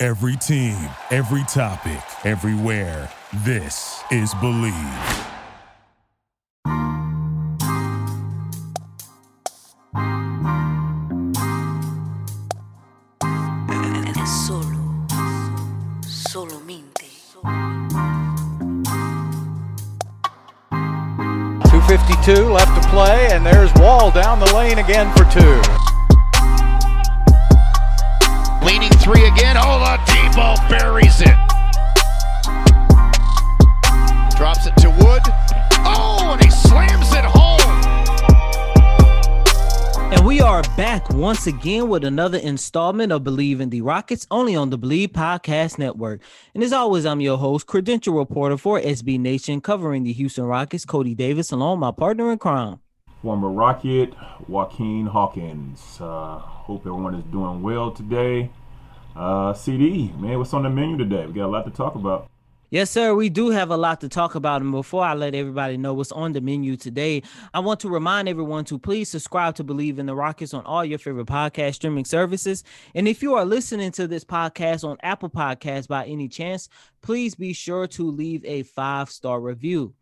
Every team, every topic, everywhere. This is Bleav. Solo, solo mente. 252 left to play, and there's Wall down the lane again for two. Three again. Oladipo buries it. Drops it to Wood. Oh, and he slams it home. And we are back once again with another installment of Bleav in the Rockets, only on the Bleav Podcast Network. And as always, I'm your host, credential reporter for SB Nation, covering the Houston Rockets, Cody Davis, along with my partner in crime. former Rocket, Juaquin Hawkins. Uh, hope everyone is doing well today. Uh, CD, man, what's on the menu today? We got a lot to talk about. Yes, sir. We do have a lot to talk about. And before I let everybody know what's on the menu today, I want to remind everyone to please subscribe to Bleav in the Rockets on all your favorite podcast streaming services. And if you are listening to this podcast on Apple Podcasts by any chance, please be sure to leave a five star review.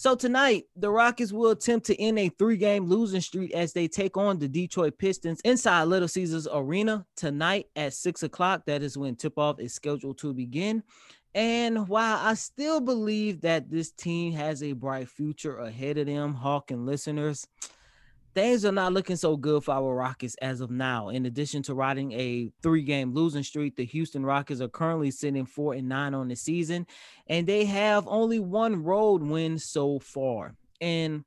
So tonight, the Rockets will attempt to end a three-game losing streak as they take on the Detroit Pistons inside Little Caesars Arena tonight at six o'clock. That is when tip-off is scheduled to begin. And while I still believe that this team has a bright future ahead of them, Hawk and listeners, things are not looking so good for our Rockets as of now. In addition to riding a three-game losing streak, the Houston Rockets are currently sitting four and nine on the season, and they have only one road win so far. And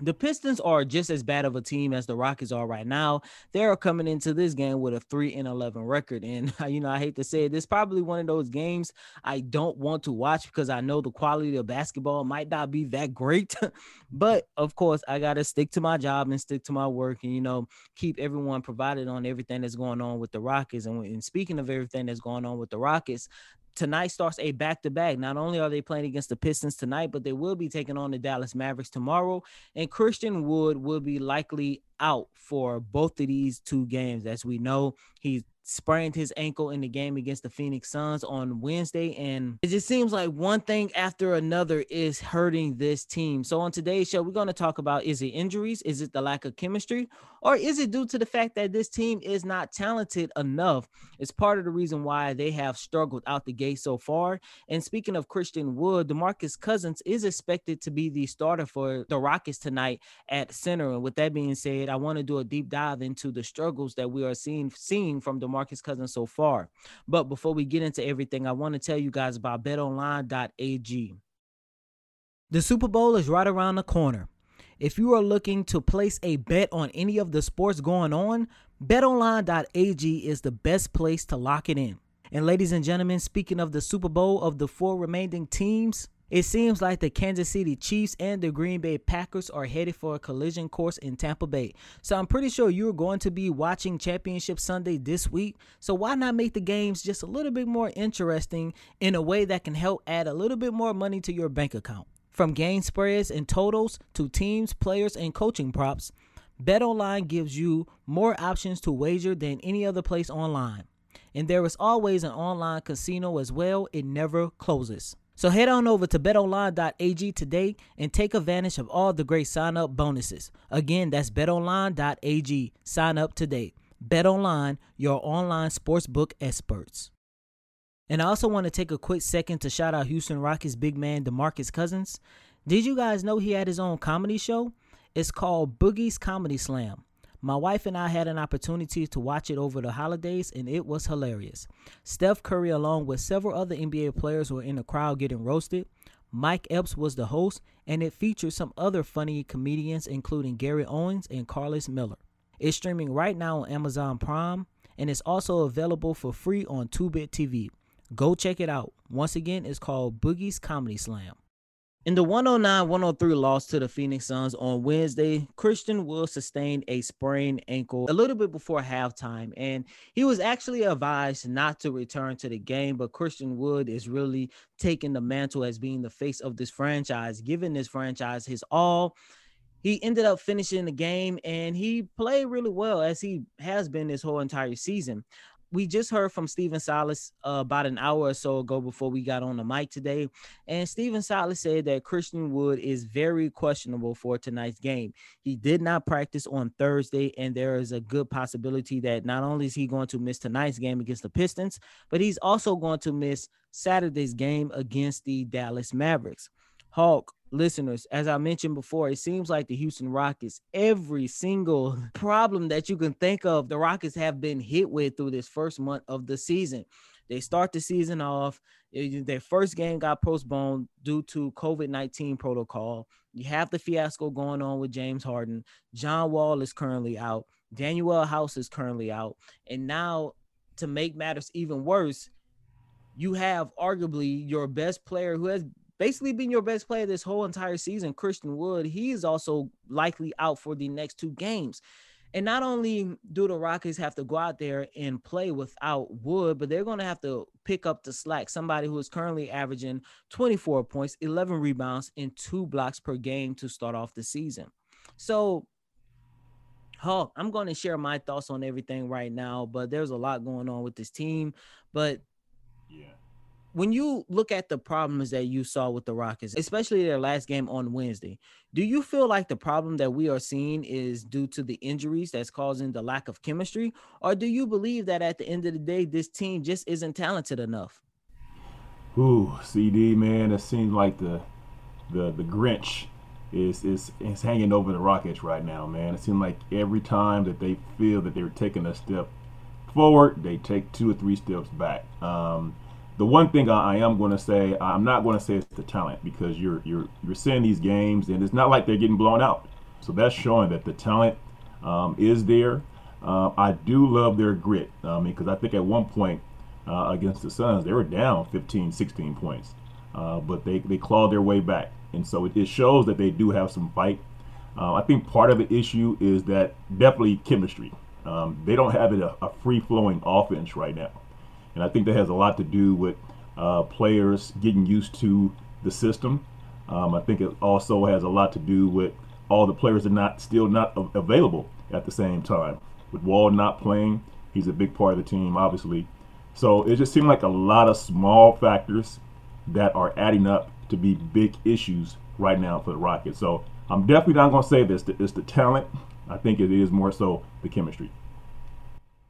the Pistons are just as bad of a team as the Rockets are right now. They are coming into this game with a 3 and 11 record. And, you know, I hate to say it, this is probably one of those games I don't want to watch because I know the quality of basketball might not be that great. but of course, I got to stick to my job and stick to my work and, you know, keep everyone provided on everything that's going on with the Rockets. And, and speaking of everything that's going on with the Rockets, tonight starts a back to back. Not only are they playing against the Pistons tonight, but they will be taking on the Dallas Mavericks tomorrow. And Christian Wood will be likely out for both of these two games. As we know, he's sprained his ankle in the game against the Phoenix Suns on Wednesday. And it just seems like one thing after another is hurting this team. So on today's show, we're going to talk about is it injuries? Is it the lack of chemistry? Or is it due to the fact that this team is not talented enough? It's part of the reason why they have struggled out the gate so far. And speaking of Christian Wood, DeMarcus Cousins is expected to be the starter for the Rockets tonight at center. And with that being said, I want to do a deep dive into the struggles that we are seeing seeing from DeMarcus Cousins so far. But before we get into everything, I want to tell you guys about betonline.ag. The Super Bowl is right around the corner. If you are looking to place a bet on any of the sports going on, betonline.ag is the best place to lock it in. And ladies and gentlemen, speaking of the Super Bowl of the four remaining teams, it seems like the Kansas City Chiefs and the Green Bay Packers are headed for a collision course in Tampa Bay. So I'm pretty sure you're going to be watching Championship Sunday this week. So why not make the games just a little bit more interesting in a way that can help add a little bit more money to your bank account? From game spreads and totals to teams, players, and coaching props, BetOnline gives you more options to wager than any other place online. And there is always an online casino as well, it never closes. So head on over to betonline.ag today and take advantage of all the great sign up bonuses. Again, that's betonline.ag. Sign up today. BetOnline, your online sportsbook experts. And I also want to take a quick second to shout out Houston Rockets big man DeMarcus Cousins. Did you guys know he had his own comedy show? It's called Boogie's Comedy Slam. My wife and I had an opportunity to watch it over the holidays, and it was hilarious. Steph Curry, along with several other NBA players, were in the crowd getting roasted. Mike Epps was the host, and it featured some other funny comedians, including Gary Owens and Carlos Miller. It's streaming right now on Amazon Prime, and it's also available for free on Tubi TV. Go check it out. Once again, it's called Boogie's Comedy Slam. In the 109 103 loss to the Phoenix Suns on Wednesday, Christian Wood sustained a sprained ankle a little bit before halftime, and he was actually advised not to return to the game. But Christian Wood is really taking the mantle as being the face of this franchise, giving this franchise his all. He ended up finishing the game and he played really well as he has been this whole entire season we just heard from Stephen Silas uh, about an hour or so ago before we got on the mic today. And Stephen Silas said that Christian Wood is very questionable for tonight's game. He did not practice on Thursday, and there is a good possibility that not only is he going to miss tonight's game against the Pistons, but he's also going to miss Saturday's game against the Dallas Mavericks. Hawk, listeners, as I mentioned before, it seems like the Houston Rockets, every single problem that you can think of, the Rockets have been hit with through this first month of the season. They start the season off. Eh, their first game got postponed due to COVID 19 protocol. You have the fiasco going on with James Harden. John Wall is currently out. Danuel House is currently out. And now, to make matters even worse, you have arguably your best player who has basically been your best player this whole entire season, Christian Wood, he is also likely out for the next two games. And not only do the Rockets have to go out there and play without Wood, but they're going to have to pick up the slack. Somebody who is currently averaging 24 points, 11 rebounds, and two blocks per game to start off the season. So, Hawk, I'm going to share my thoughts on everything right now, but there's a lot going on with this team. But Yeah. When you look at the problems that you saw with the Rockets, especially their last game on Wednesday, do you feel like the problem that we are seeing is due to the injuries that's causing the lack of chemistry? Or do you believe that at the end of the day, this team just isn't talented enough? Ooh, CD man, it seems like the the the Grinch is is is hanging over the Rockets right now, man. It seems like every time that they feel that they're taking a step forward, they take two or three steps back. Um, the one thing I, I am going to say, I'm not going to say it's the talent because you're you're you're seeing these games and it's not like they're getting blown out. So that's showing that the talent um, is there. Uh, I do love their grit I mean, because I think at one point uh, against the Suns they were down 15, 16 points, uh, but they they clawed their way back, and so it, it shows that they do have some fight. Uh, I think part of the issue is that definitely chemistry. Um, they don't have a, a free flowing offense right now. And I think that has a lot to do with uh, players getting used to the system. Um, I think it also has a lot to do with all the players are not still not available at the same time. With Wall not playing, he's a big part of the team, obviously. So it just seemed like a lot of small factors that are adding up to be big issues right now for the Rockets. So I'm definitely not going to say this. It's the talent. I think it is more so the chemistry.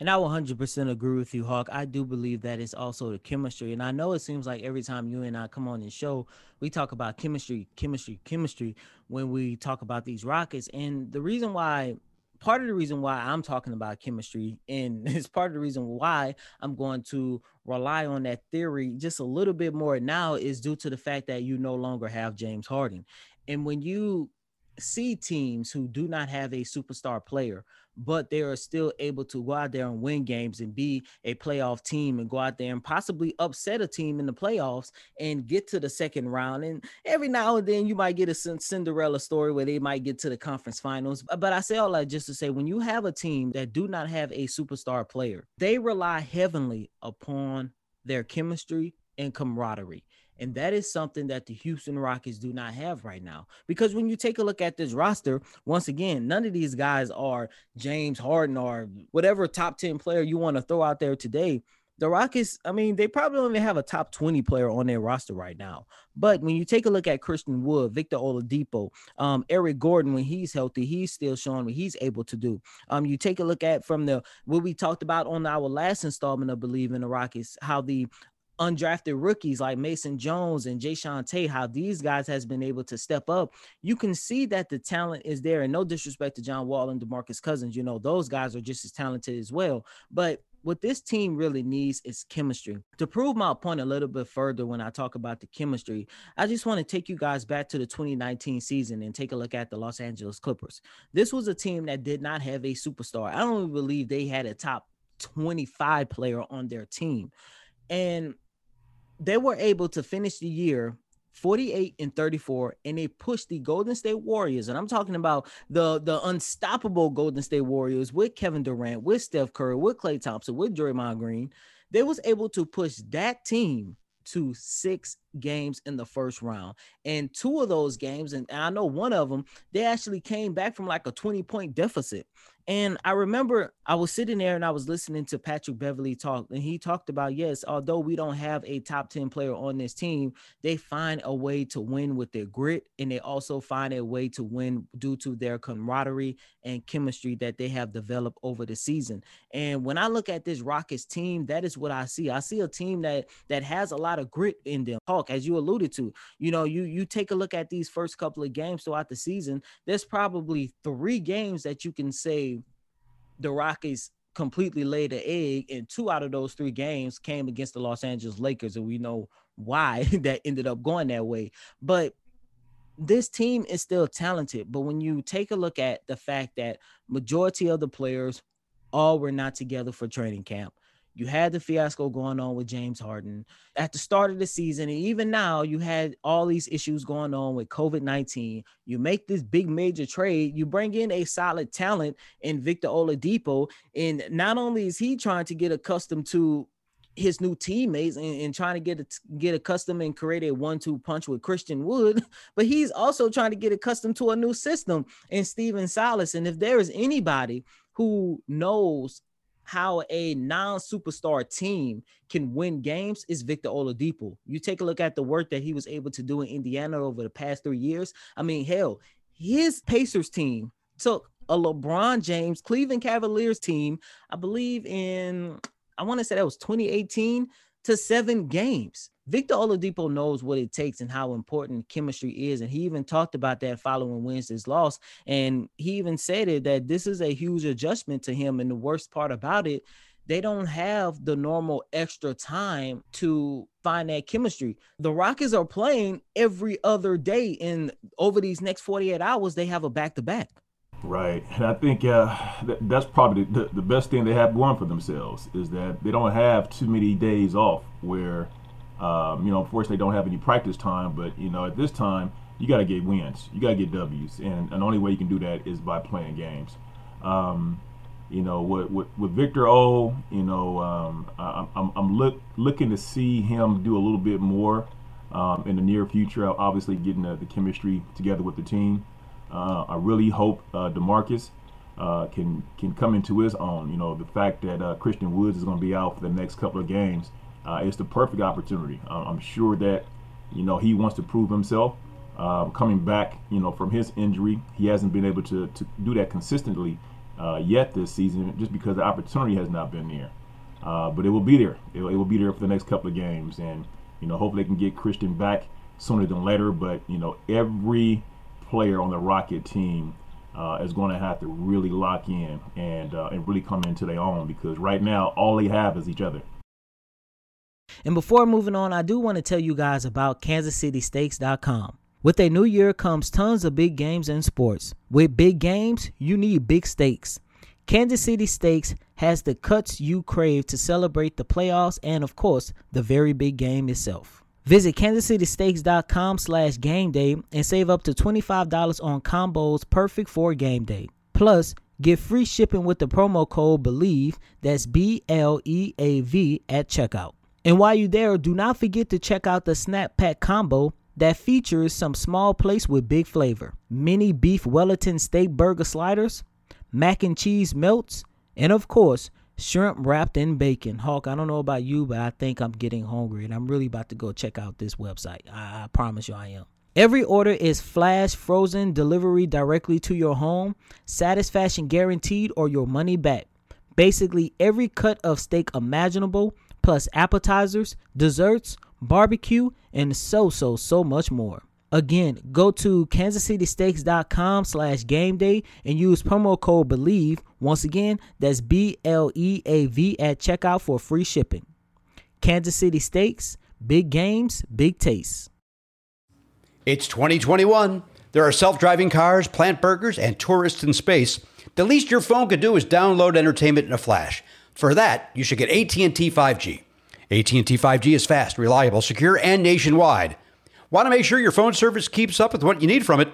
And I 100% agree with you, Hawk. I do believe that it's also the chemistry. And I know it seems like every time you and I come on the show, we talk about chemistry, chemistry, chemistry when we talk about these Rockets. And the reason why, part of the reason why I'm talking about chemistry, and it's part of the reason why I'm going to rely on that theory just a little bit more now, is due to the fact that you no longer have James Harden. And when you see teams who do not have a superstar player, but they are still able to go out there and win games and be a playoff team and go out there and possibly upset a team in the playoffs and get to the second round. And every now and then you might get a Cinderella story where they might get to the conference finals. But I say all that just to say when you have a team that do not have a superstar player, they rely heavily upon their chemistry and camaraderie. And that is something that the Houston Rockets do not have right now. Because when you take a look at this roster, once again, none of these guys are James Harden or whatever top 10 player you want to throw out there today. The Rockets, I mean, they probably only have a top 20 player on their roster right now. But when you take a look at Christian Wood, Victor Oladipo, um, Eric Gordon, when he's healthy, he's still showing what he's able to do. Um, you take a look at from the what we talked about on our last installment of Bleav in the Rockets, how the undrafted rookies like Mason Jones and Jay Tate, how these guys has been able to step up, you can see that the talent is there. And no disrespect to John Wall and DeMarcus Cousins, you know, those guys are just as talented as well. But what this team really needs is chemistry. To prove my point a little bit further when I talk about the chemistry, I just want to take you guys back to the 2019 season and take a look at the Los Angeles Clippers. This was a team that did not have a superstar. I don't believe they had a top 25 player on their team. And they were able to finish the year 48 and 34 and they pushed the Golden State Warriors and I'm talking about the the unstoppable Golden State Warriors with Kevin Durant, with Steph Curry, with Klay Thompson, with Draymond Green. They was able to push that team to 6 games in the first round. And two of those games and I know one of them, they actually came back from like a 20 point deficit. And I remember I was sitting there and I was listening to Patrick Beverley talk, and he talked about yes, although we don't have a top 10 player on this team, they find a way to win with their grit, and they also find a way to win due to their camaraderie and chemistry that they have developed over the season. And when I look at this Rockets team, that is what I see. I see a team that that has a lot of grit in them. As you alluded to, you know, you you take a look at these first couple of games throughout the season, there's probably three games that you can say the Rockies completely laid an egg, and two out of those three games came against the Los Angeles Lakers, and we know why that ended up going that way. But this team is still talented, but when you take a look at the fact that majority of the players all were not together for training camp, you had the fiasco going on with James Harden at the start of the season. And even now, you had all these issues going on with COVID 19. You make this big major trade, you bring in a solid talent in Victor Oladipo. And not only is he trying to get accustomed to his new teammates and, and, trying to get a, get accustomed and create a one-two punch with Christian Wood, but he's also trying to get accustomed to a new system and Stephen Silas. And if there is anybody who knows how a non-superstar team can win games is Victor Oladipo. You take a look at the work that he was able to do in Indiana over the past three years. I mean, hell, his Pacers team took a LeBron James Cleveland Cavaliers team, I believe in I want to say that was 2018 to seven games. Victor Oladipo knows what it takes and how important chemistry is. And he even talked about that following Wednesday's loss. And he even said it that this is a huge adjustment to him. And the worst part about it, they don't have the normal extra time to find that chemistry. The Rockets are playing every other day. And over these next 48 hours, they have a back to back. Right. And I think uh, that's probably the, the best thing they have going for themselves is that they don't have too many days off where – um, you know, unfortunately, they don't have any practice time, but you know, at this time, you got to get wins, you got to get W's, and, and the only way you can do that is by playing games. Um, you know, with, with, with, Victor O, you know, um, I, I'm, I'm look, looking to see him do a little bit more um, in the near future. Obviously, getting the, the chemistry together with the team. Uh, I really hope uh, Demarcus uh, can can come into his own. You know, the fact that uh, Christian Woods is going to be out for the next couple of games uh, it's the perfect opportunity. Uh, I'm sure that you know he wants to prove himself. Um, coming back, you know, from his injury, he hasn't been able to, to do that consistently uh, yet this season, just because the opportunity has not been there. Uh, but it will be there. It, it, will be there for the next couple of games, and you know, hopefully they can get Christian back sooner than later. But you know, every player on the Rocket team uh, is going to have to really lock in and uh, and really come into their own because right now all they have is each other. And before moving on, I do want to tell you guys about KansasCitySteaks.com. With a new year comes tons of big games and sports. With big games, you need big stakes. Kansas City Steaks has the cuts you crave to celebrate the playoffs and, of course, the very big game itself. Visit kansascitysteaks.com slash game day and save up to $25 on combos perfect for game day. Plus, get free shipping with the promo code BLEAV, that's B-L-E-A-V, at checkout. And while you're there, do not forget to check out the Snap Pack combo that features some small plates with big flavor, mini beef Wellington steak burger sliders, mac and cheese melts, and of course, shrimp wrapped in bacon. Hawk, I don't know about you, but I think I'm getting hungry and I'm really about to go check out this website. I, I promise you I am. Every order is flash frozen delivery directly to your home, satisfaction guaranteed or your money back. Basically, every cut of steak imaginable plus appetizers, desserts, barbecue, and so, so, so much more. Again, go to kansascitysteaks.com slash game day and use promo code BLEAV. Once again, that's B-L-E-A-V at checkout for free shipping. Kansas City Steaks, big games, big tastes. It's 2021. There are self-driving cars, plant burgers, and tourists in space. The least your phone could do is download entertainment in a flash – For that, you should get AT&T 5G. AT&T 5G is fast, reliable, secure, and nationwide. Want to make sure your phone service keeps up with what you need from it?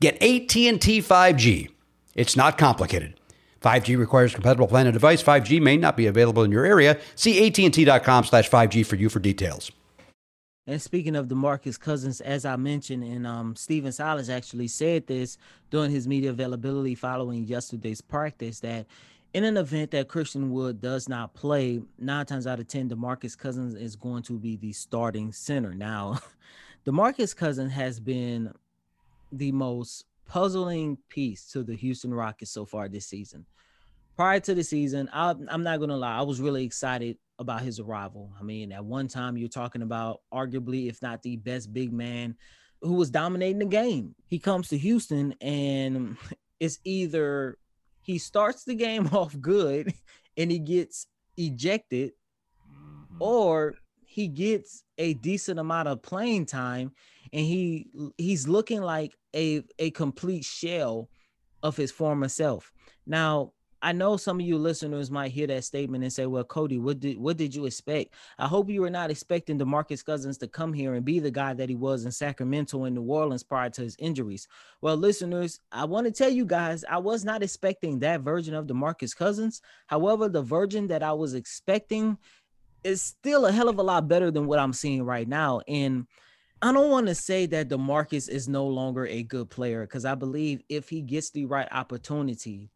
Get AT&T 5G. It's not complicated. 5G requires compatible plan and device. 5G may not be available in your area. See AT&T.com slash 5G for you for details. And speaking of DeMarcus Cousins, as I mentioned, and um, Stephen Silas actually said this during his media availability following yesterday's practice that in an event that Christian Wood does not play, nine times out of 10, DeMarcus Cousins is going to be the starting center. Now, DeMarcus Cousins has been the most puzzling piece to the Houston Rockets so far this season. Prior to the season, I, I'm not going to lie, I was really excited about his arrival. I mean, at one time, you're talking about arguably, if not the best big man who was dominating the game. He comes to Houston, and it's either he starts the game off good and he gets ejected, mm-hmm. or he gets a decent amount of playing time and he he's looking like a a complete shell of his former self. Now, I know some of you listeners might hear that statement and say, "Well, Cody, what did what did you expect?" I hope you were not expecting DeMarcus Cousins to come here and be the guy that he was in Sacramento and New Orleans prior to his injuries. Well, listeners, I want to tell you guys, I was not expecting that version of DeMarcus Cousins. However, the version that I was expecting is still a hell of a lot better than what I'm seeing right now. And I don't want to say that DeMarcus is no longer a good player because I believe if he gets the right opportunity,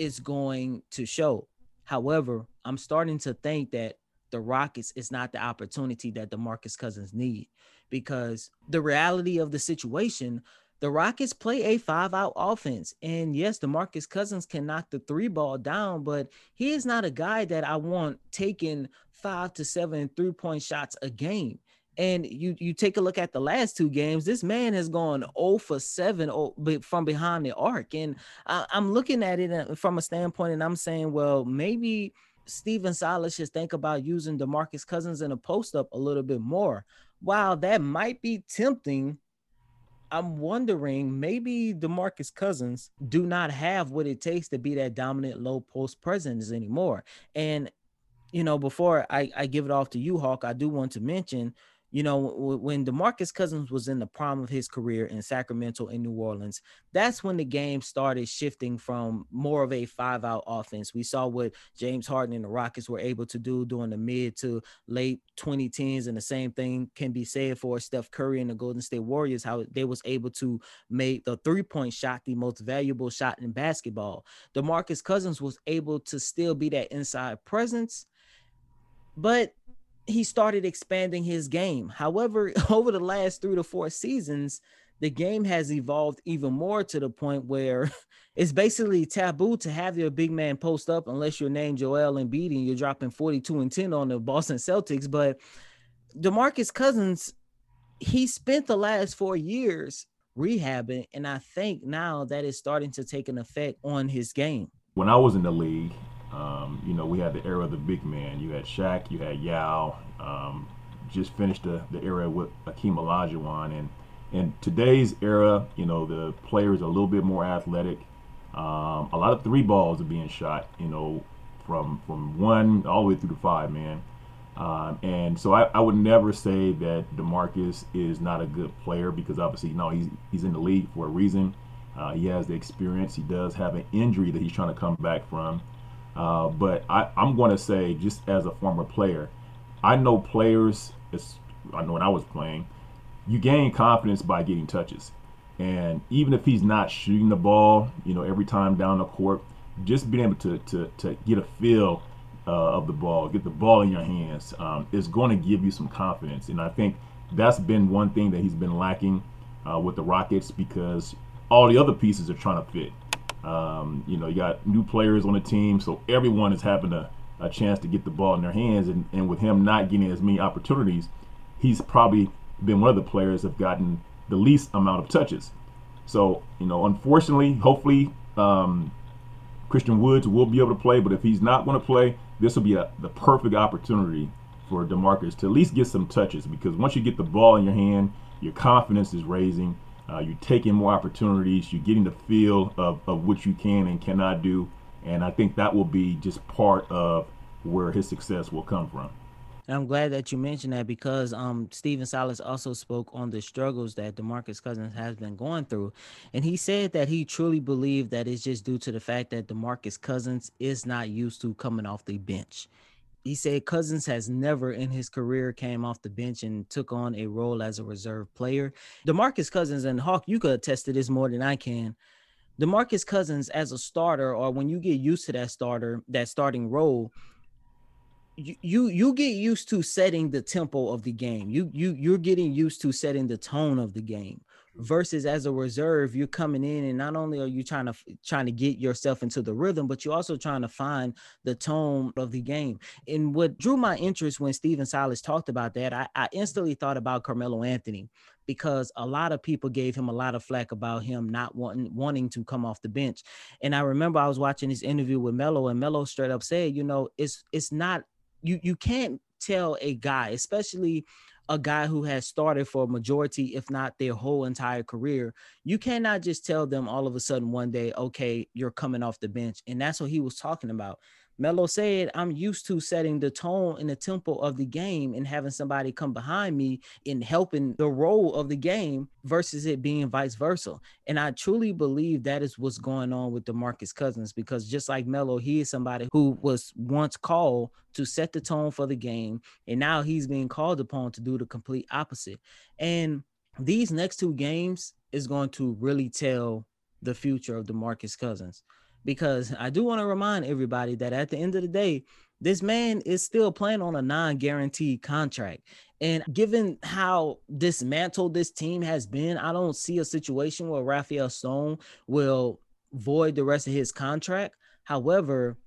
it's going to show. However, I'm starting to think that the Rockets is not the opportunity that DeMarcus Cousins need because the reality of the situation, the Rockets play a five out offense. And yes, DeMarcus Cousins can knock the three ball down, but he is not a guy that I want taking five to seven three point shots a game. And you you take a look at the last two games, this man has gone 0 for 7 from behind the arc. And I, am looking at it uh, from a standpoint, and I'm saying, well, maybe Stephen Silas should think about using DeMarcus Cousins in a post up a little bit more. While that might be tempting, I'm wondering maybe DeMarcus Cousins do not have what it takes to be that dominant low post presence anymore. And you know, before I, I give it off to you, Hawk, I do want to mention you know, when DeMarcus Cousins was in the prime of his career in Sacramento and New Orleans, that's when the game started shifting from more of a five out offense. We saw what James Harden and the Rockets were able to do during the mid to late 2010s, and the same thing can be said for Steph Curry and the Golden State Warriors, how they was able to make the three point shot the most valuable shot in basketball. DeMarcus Cousins was able to still be that inside presence, but he started expanding his game. However, over the last three to four seasons, the game has evolved even more to the point where it's basically taboo to have your big man post up unless you're named Joel Embiid and you're dropping 42 and 10 on the Boston Celtics. But DeMarcus Cousins, he spent the last four years rehabbing, and I think now that is starting to take an effect on his game. When I was in the league, um, you know, we had the era of the big man. You had Shaq, you had Yao. Um, just finished the, the era with Hakeem Olajuwon, and in today's era, you know, the players are a little bit more athletic. Um, a lot of three balls are being shot, you know, from from one all the way through to five, man. Um, and so I, I, would never say that Demarcus is not a good player because obviously, no, he's he's in the league for a reason. Uh, he has the experience. He does have an injury that he's trying to come back from. Uh, but I, am going to say, just as a former player, I know players. I know when I was playing, you gain confidence by getting touches, and even if he's not shooting the ball, you know, every time down the court, just being able to to, to get a feel uh, of the ball, get the ball in your hands, um, is going to give you some confidence. And I think that's been one thing that he's been lacking uh, with the Rockets because all the other pieces are trying to fit. Um, you know, you got new players on the team, so everyone is having a, a chance to get the ball in their hands. And, and with him not getting as many opportunities, he's probably been one of the players have gotten the least amount of touches. So, you know, unfortunately, hopefully, um, Christian Woods will be able to play. But if he's not going to play, this will be a, the perfect opportunity for DeMarcus to at least get some touches because once you get the ball in your hand, your confidence is raising uh, you're taking more opportunities. You're getting the feel of, of what you can and cannot do. And I think that will be just part of where his success will come from. And I'm glad that you mentioned that because um Stephen Silas also spoke on the struggles that DeMarcus Cousins has been going through. And he said that he truly believed that it's just due to the fact that DeMarcus Cousins is not used to coming off the bench. He said Cousins has never in his career came off the bench and took on a role as a reserve player. DeMarcus Cousins and Hawk, you could attest to this more than I can. DeMarcus Cousins as a starter, or when you get used to that starter, that starting role, you, you you get used to setting the tempo of the game. You you you're getting used to setting the tone of the game. Versus as a reserve, you're coming in and not only are you trying to trying to get yourself into the rhythm, but you're also trying to find the tone of the game. And what drew my interest when Stephen Silas talked about that, I, I instantly thought about Carmelo Anthony because a lot of people gave him a lot of flack about him not wanting wanting to come off the bench. And I remember I was watching this interview with Melo, and Melo straight up said, you know, it's it's not you you can't tell a guy, especially a guy who has started for a majority, if not their whole entire career, you cannot just tell them all of a sudden one day, okay, you're coming off the bench. And that's what he was talking about. Melo said, I'm used to setting the tone and the tempo of the game and having somebody come behind me in helping the role of the game versus it being vice versa. And I truly believe that is what's going on with DeMarcus Cousins because just like Melo, he is somebody who was once called to set the tone for the game. And now he's being called upon to do the complete opposite. And these next two games is going to really tell the future of DeMarcus Cousins because I do want to remind everybody that at the end of the day, this man is still playing on a non-guaranteed contract. And given how dismantled this team has been, I don't see a situation where Rafael Stone will void the rest of his contract. However,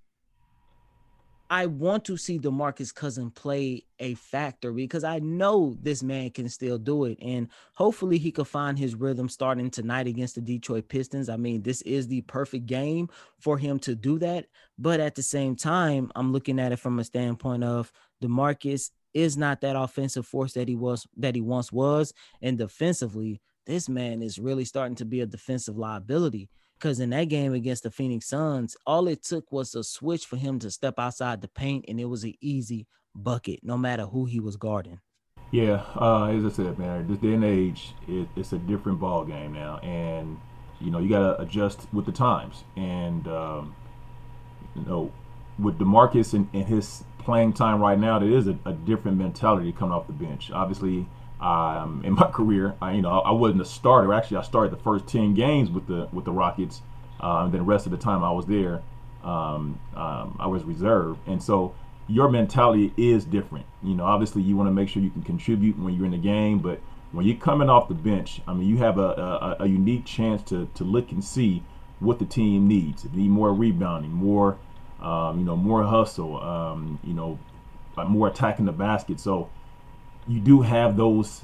I want to see DeMarcus Cousin play a factor because I know this man can still do it. And hopefully he could find his rhythm starting tonight against the Detroit Pistons. I mean, this is the perfect game for him to do that. But at the same time, I'm looking at it from a standpoint of DeMarcus is not that offensive force that he was that he once was. And defensively, this man is really starting to be a defensive liability. Because in that game against the Phoenix Suns, all it took was a switch for him to step outside the paint, and it was an easy bucket, no matter who he was guarding. Yeah, uh, as I said, man, this day and age, it, it's a different ball game now, and you know you got to adjust with the times. And um, you know, with Demarcus and, and, his playing time right now, there is a, a different mentality coming off the bench. Obviously, um, in my career. I, you know, I wasn't a starter. Actually, I started the first ten games with the with the Rockets, uh, and then the rest of the time I was there, um, um, I was reserved. And so your mentality is different. You know, obviously you want to make sure you can contribute when you're in the game, but when you're coming off the bench, I mean, you have a, a, a unique chance to to look and see what the team needs. They need more rebounding, more, um, you know, more hustle, um, you know, more attacking the basket. So you do have those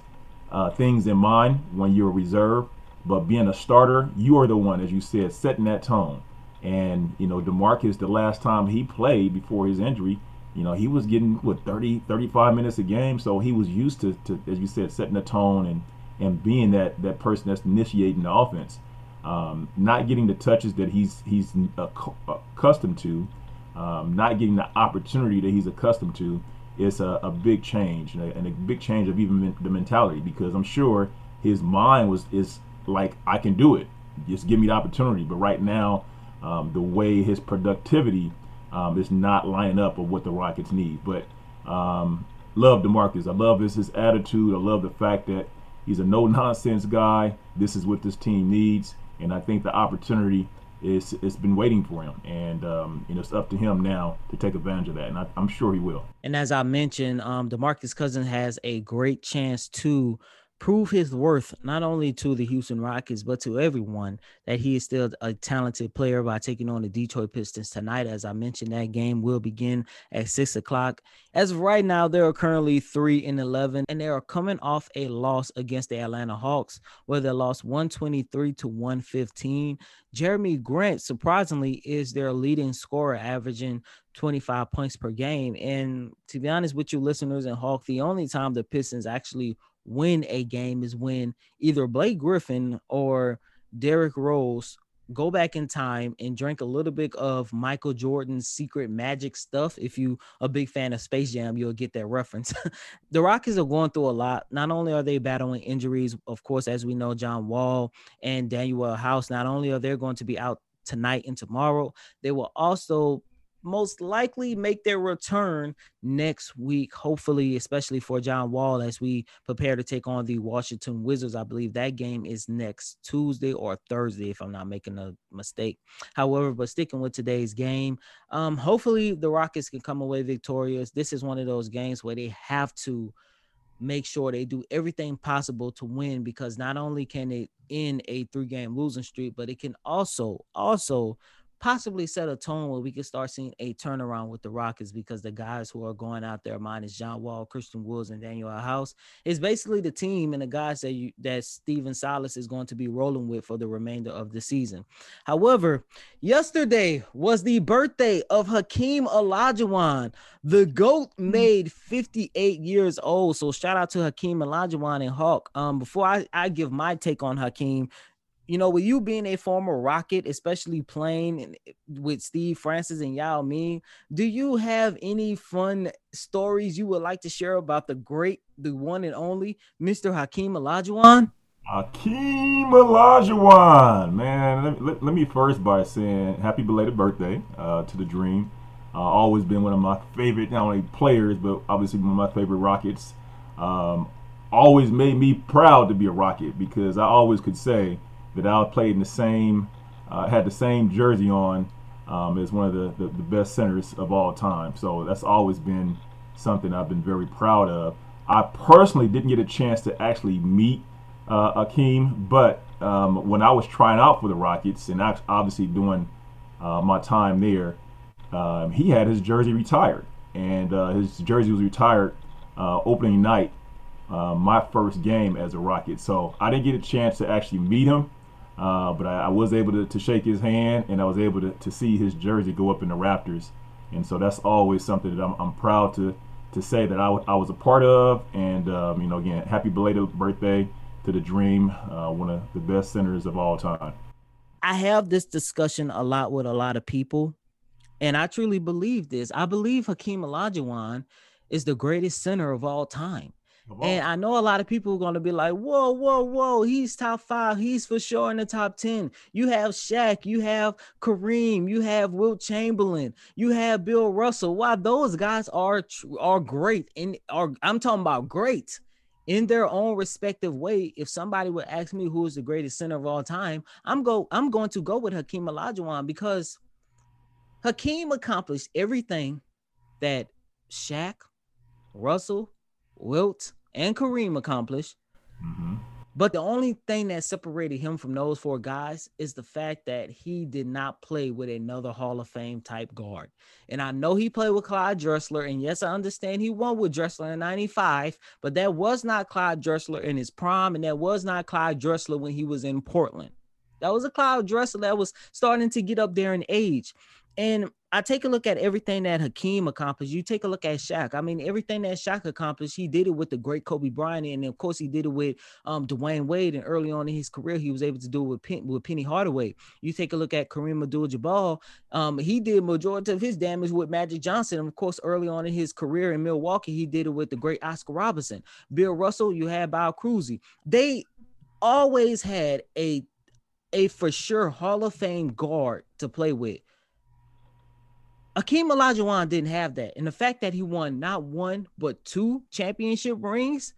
uh, things in mind when you're a reserve. But being a starter, you are the one, as you said, setting that tone. And, you know, DeMarcus, the last time he played before his injury, you know, he was getting, what, 30, 35 minutes a game. So he was used to, to as you said, setting the tone and, and being that, that person that's initiating the offense. Um, not getting the touches that he's he's accustomed to, um, not getting the opportunity that he's accustomed to, it's a, a big change and a, and a, big change of even the mentality because I'm sure his mind was is like I can do it, just give me the opportunity. But right now, um, the way his productivity um, is not lining up with what the Rockets need. But um, love DeMarcus. I love his, his attitude. I love the fact that he's a no nonsense guy. This is what this team needs, and I think the opportunity it's it's been waiting for him, and um, you know it's up to him now to take advantage of that, and I, am sure he will. And as I mentioned, um, Demarcus Cousins has a great chance to prove his worth not only to the Houston Rockets but to everyone that he is still a talented player by taking on the Detroit Pistons tonight. As I mentioned, that game will begin at six o'clock. As of right now, they are currently three and eleven, and they are coming off a loss against the Atlanta Hawks, where they lost 123 to 115. Jerami Grant, surprisingly, is their leading scorer, averaging 25 points per game. And to be honest with you, listeners and Hawk, the only time the Pistons actually win a game is when either Blake Griffin or Derrick Rose go back in time and drink a little bit of Michael Jordan's secret magic stuff. If you a big fan of Space Jam, you'll get that reference. the Rockets are going through a lot. Not only are they battling injuries, of course, as we know, John Wall and Danuel House. Not only are they going to be out tonight and tomorrow, they will also most likely make their return next week, hopefully, especially for John Wall as we prepare to take on the Washington Wizards. I believe that game is next Tuesday or Thursday, if I'm not making a mistake. However, but sticking with today's game, um, hopefully the Rockets can come away victorious. This is one of those games where they have to make sure they do everything possible to win because not only can it end a three game losing streak, but it can also also possibly set a tone where we could start seeing a turnaround with the Rockets because the guys who are going out there, minus John Wall, Christian Woods, and Danuel House, is basically the team and the guys that you that Stephen Silas is going to be rolling with for the remainder of the season. However, yesterday was the birthday of Hakeem Olajuwon. The GOAT hmm. made 58 years old. So shout out to Hakeem Olajuwon and Hawk. Um, before I, I give my take on Hakeem, you know, with you being a former Rocket, especially playing with Steve Francis and Yao Ming, do you have any fun stories you would like to share about the great, the one and only Mr. Hakeem Olajuwon? Hakeem Olajuwon, man. Let, let, let, me first by saying happy belated birthday uh, to the Dream. Uh, always been one of my favorite, not only players, but obviously one of my favorite Rockets. Um, always made me proud to be a Rocket because I always could say that I played in the same, uh, had the same jersey on um, as one of the, the, the, best centers of all time. So that's always been something I've been very proud of. I personally didn't get a chance to actually meet uh, Hakeem, but um, when I was trying out for the Rockets and obviously doing uh, my time there, um, he had his jersey retired, and uh, his jersey was retired uh, opening night, uh, my first game as a Rocket. So I didn't get a chance to actually meet him. Uh, but I, I, was able to, to, shake his hand and I was able to, to see his jersey go up in the Raptors. And so that's always something that I'm, I'm proud to, to say that I, I was a part of. And, um, you know, again, happy belated birthday to the Dream, uh, one of the best centers of all time. I have this discussion a lot with a lot of people, and I truly believe this. I believe Hakeem Olajuwon is the greatest center of all time. And I know a lot of people are going to be like, whoa, whoa, whoa, he's top five. He's for sure in the top 10. You have Shaq, you have Kareem, you have Wilt Chamberlain, you have Bill Russell. Why those guys are are great and are I'm talking about great in their own respective way. If somebody would ask me who is the greatest center of all time, I'm go I'm going to go with Hakeem Olajuwon because Hakeem accomplished everything that Shaq, Russell, Wilt, and Kareem accomplished. Mm-hmm. But the only thing that separated him from those four guys is the fact that he did not play with another Hall of Fame type guard. And I know he played with Clyde Drexler. And yes, I understand he won with Drexler in 95, but that was not Clyde Drexler in his prime. And that was not Clyde Drexler when he was in Portland. That was a cloud Drexler that was starting to get up there in age. And I take a look at everything that Hakeem accomplished. You take a look at Shaq. I mean, everything that Shaq accomplished, he did it with the great Kobe Bryant, and of course, he did it with um, Dwyane Wade. And early on in his career, he was able to do it with, Pen- with Penny Hardaway. You take a look at Kareem Abdul-Jabbar. Um, he did majority of his damage with Magic Johnson. And of course, early on in his career in Milwaukee, he did it with the great Oscar Robertson. Bill Russell, you had Bob Cousy. They always had a a for sure Hall of Fame guard to play with. Hakeem Olajuwon didn't have that. And the fact that he won not one, but two championship rings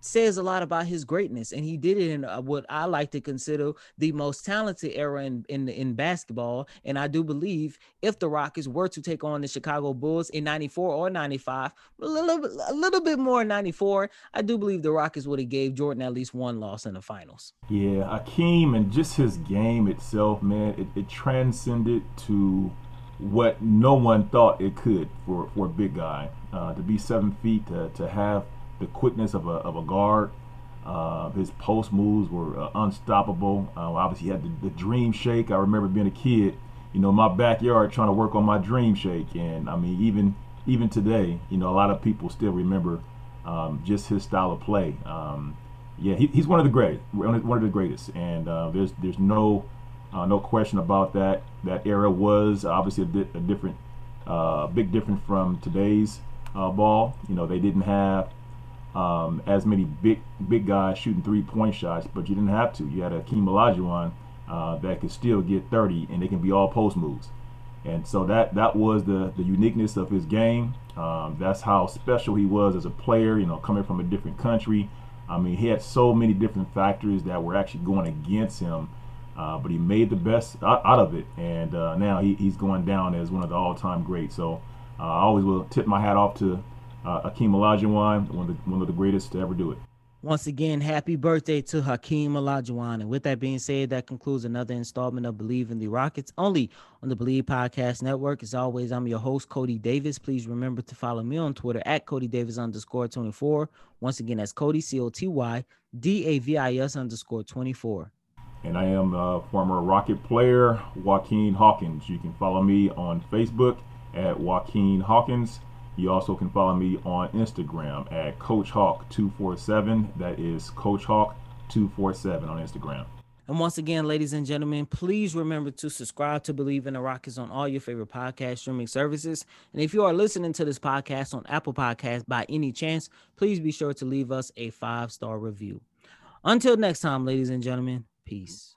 says a lot about his greatness. And he did it in uh, what I like to consider the most talented era in, in, in basketball. And I do believe if the Rockets were to take on the Chicago Bulls in 94 or 95, a little, a little bit more 94, I do believe the Rockets would have gave Jordan at least one loss in the finals. Yeah, Hakeem and just his game itself, man, it, it transcended to – what no one thought it could for, for a big guy. Uh, to be seven feet, to, to have the quickness of a, of a guard. Uh, his post moves were uh, unstoppable. Uh, obviously, he had the, the, dream shake. I remember being a kid, you know, in my backyard trying to work on my dream shake. And I mean, even even today, you know, a lot of people still remember um, just his style of play. Um, yeah, he, he's one of the great, one of the greatest. And uh, there's there's no Uh, no question about that. That era was obviously a bit a different, uh, big difference from today's ball. You know, they didn't have um, as many big big guys shooting three point shots, but you didn't have to. You had Hakeem Olajuwon uh, that could still get 30, and they can be all post moves. And so that that was the the uniqueness of his game. Um, that's how special he was as a player. You know, coming from a different country. I mean, he had so many different factors that were actually going against him, uh, but he made the best out, out of it. And uh, now he, he's going down as one of the all-time greats. So uh, I always will tip my hat off to uh, Hakeem Olajuwon, one of the one of the greatest to ever do it. Once again, happy birthday to Hakeem Olajuwon. And with that being said, that concludes another installment of Bleav in the Rockets, only on the Bleav Podcast Network. As always, I'm your host, Coty Davis. Please remember to follow me on Twitter at Coty Davis underscore 24. Once again, that's Coty, C O T Y D A V I S underscore 24. And I am a former Rocket player, Juaquin Hawkins. You can follow me on Facebook at Juaquin Hawkins. You also can follow me on Instagram at Coach Hawk247. That is Coach Hawk247 on Instagram. And once again, ladies and gentlemen, please remember to subscribe to Bleav in the Rockets on all your favorite podcast streaming services. And if you are listening to this podcast on Apple Podcasts by any chance, please be sure to leave us a five star review. Until next time, ladies and gentlemen, peace.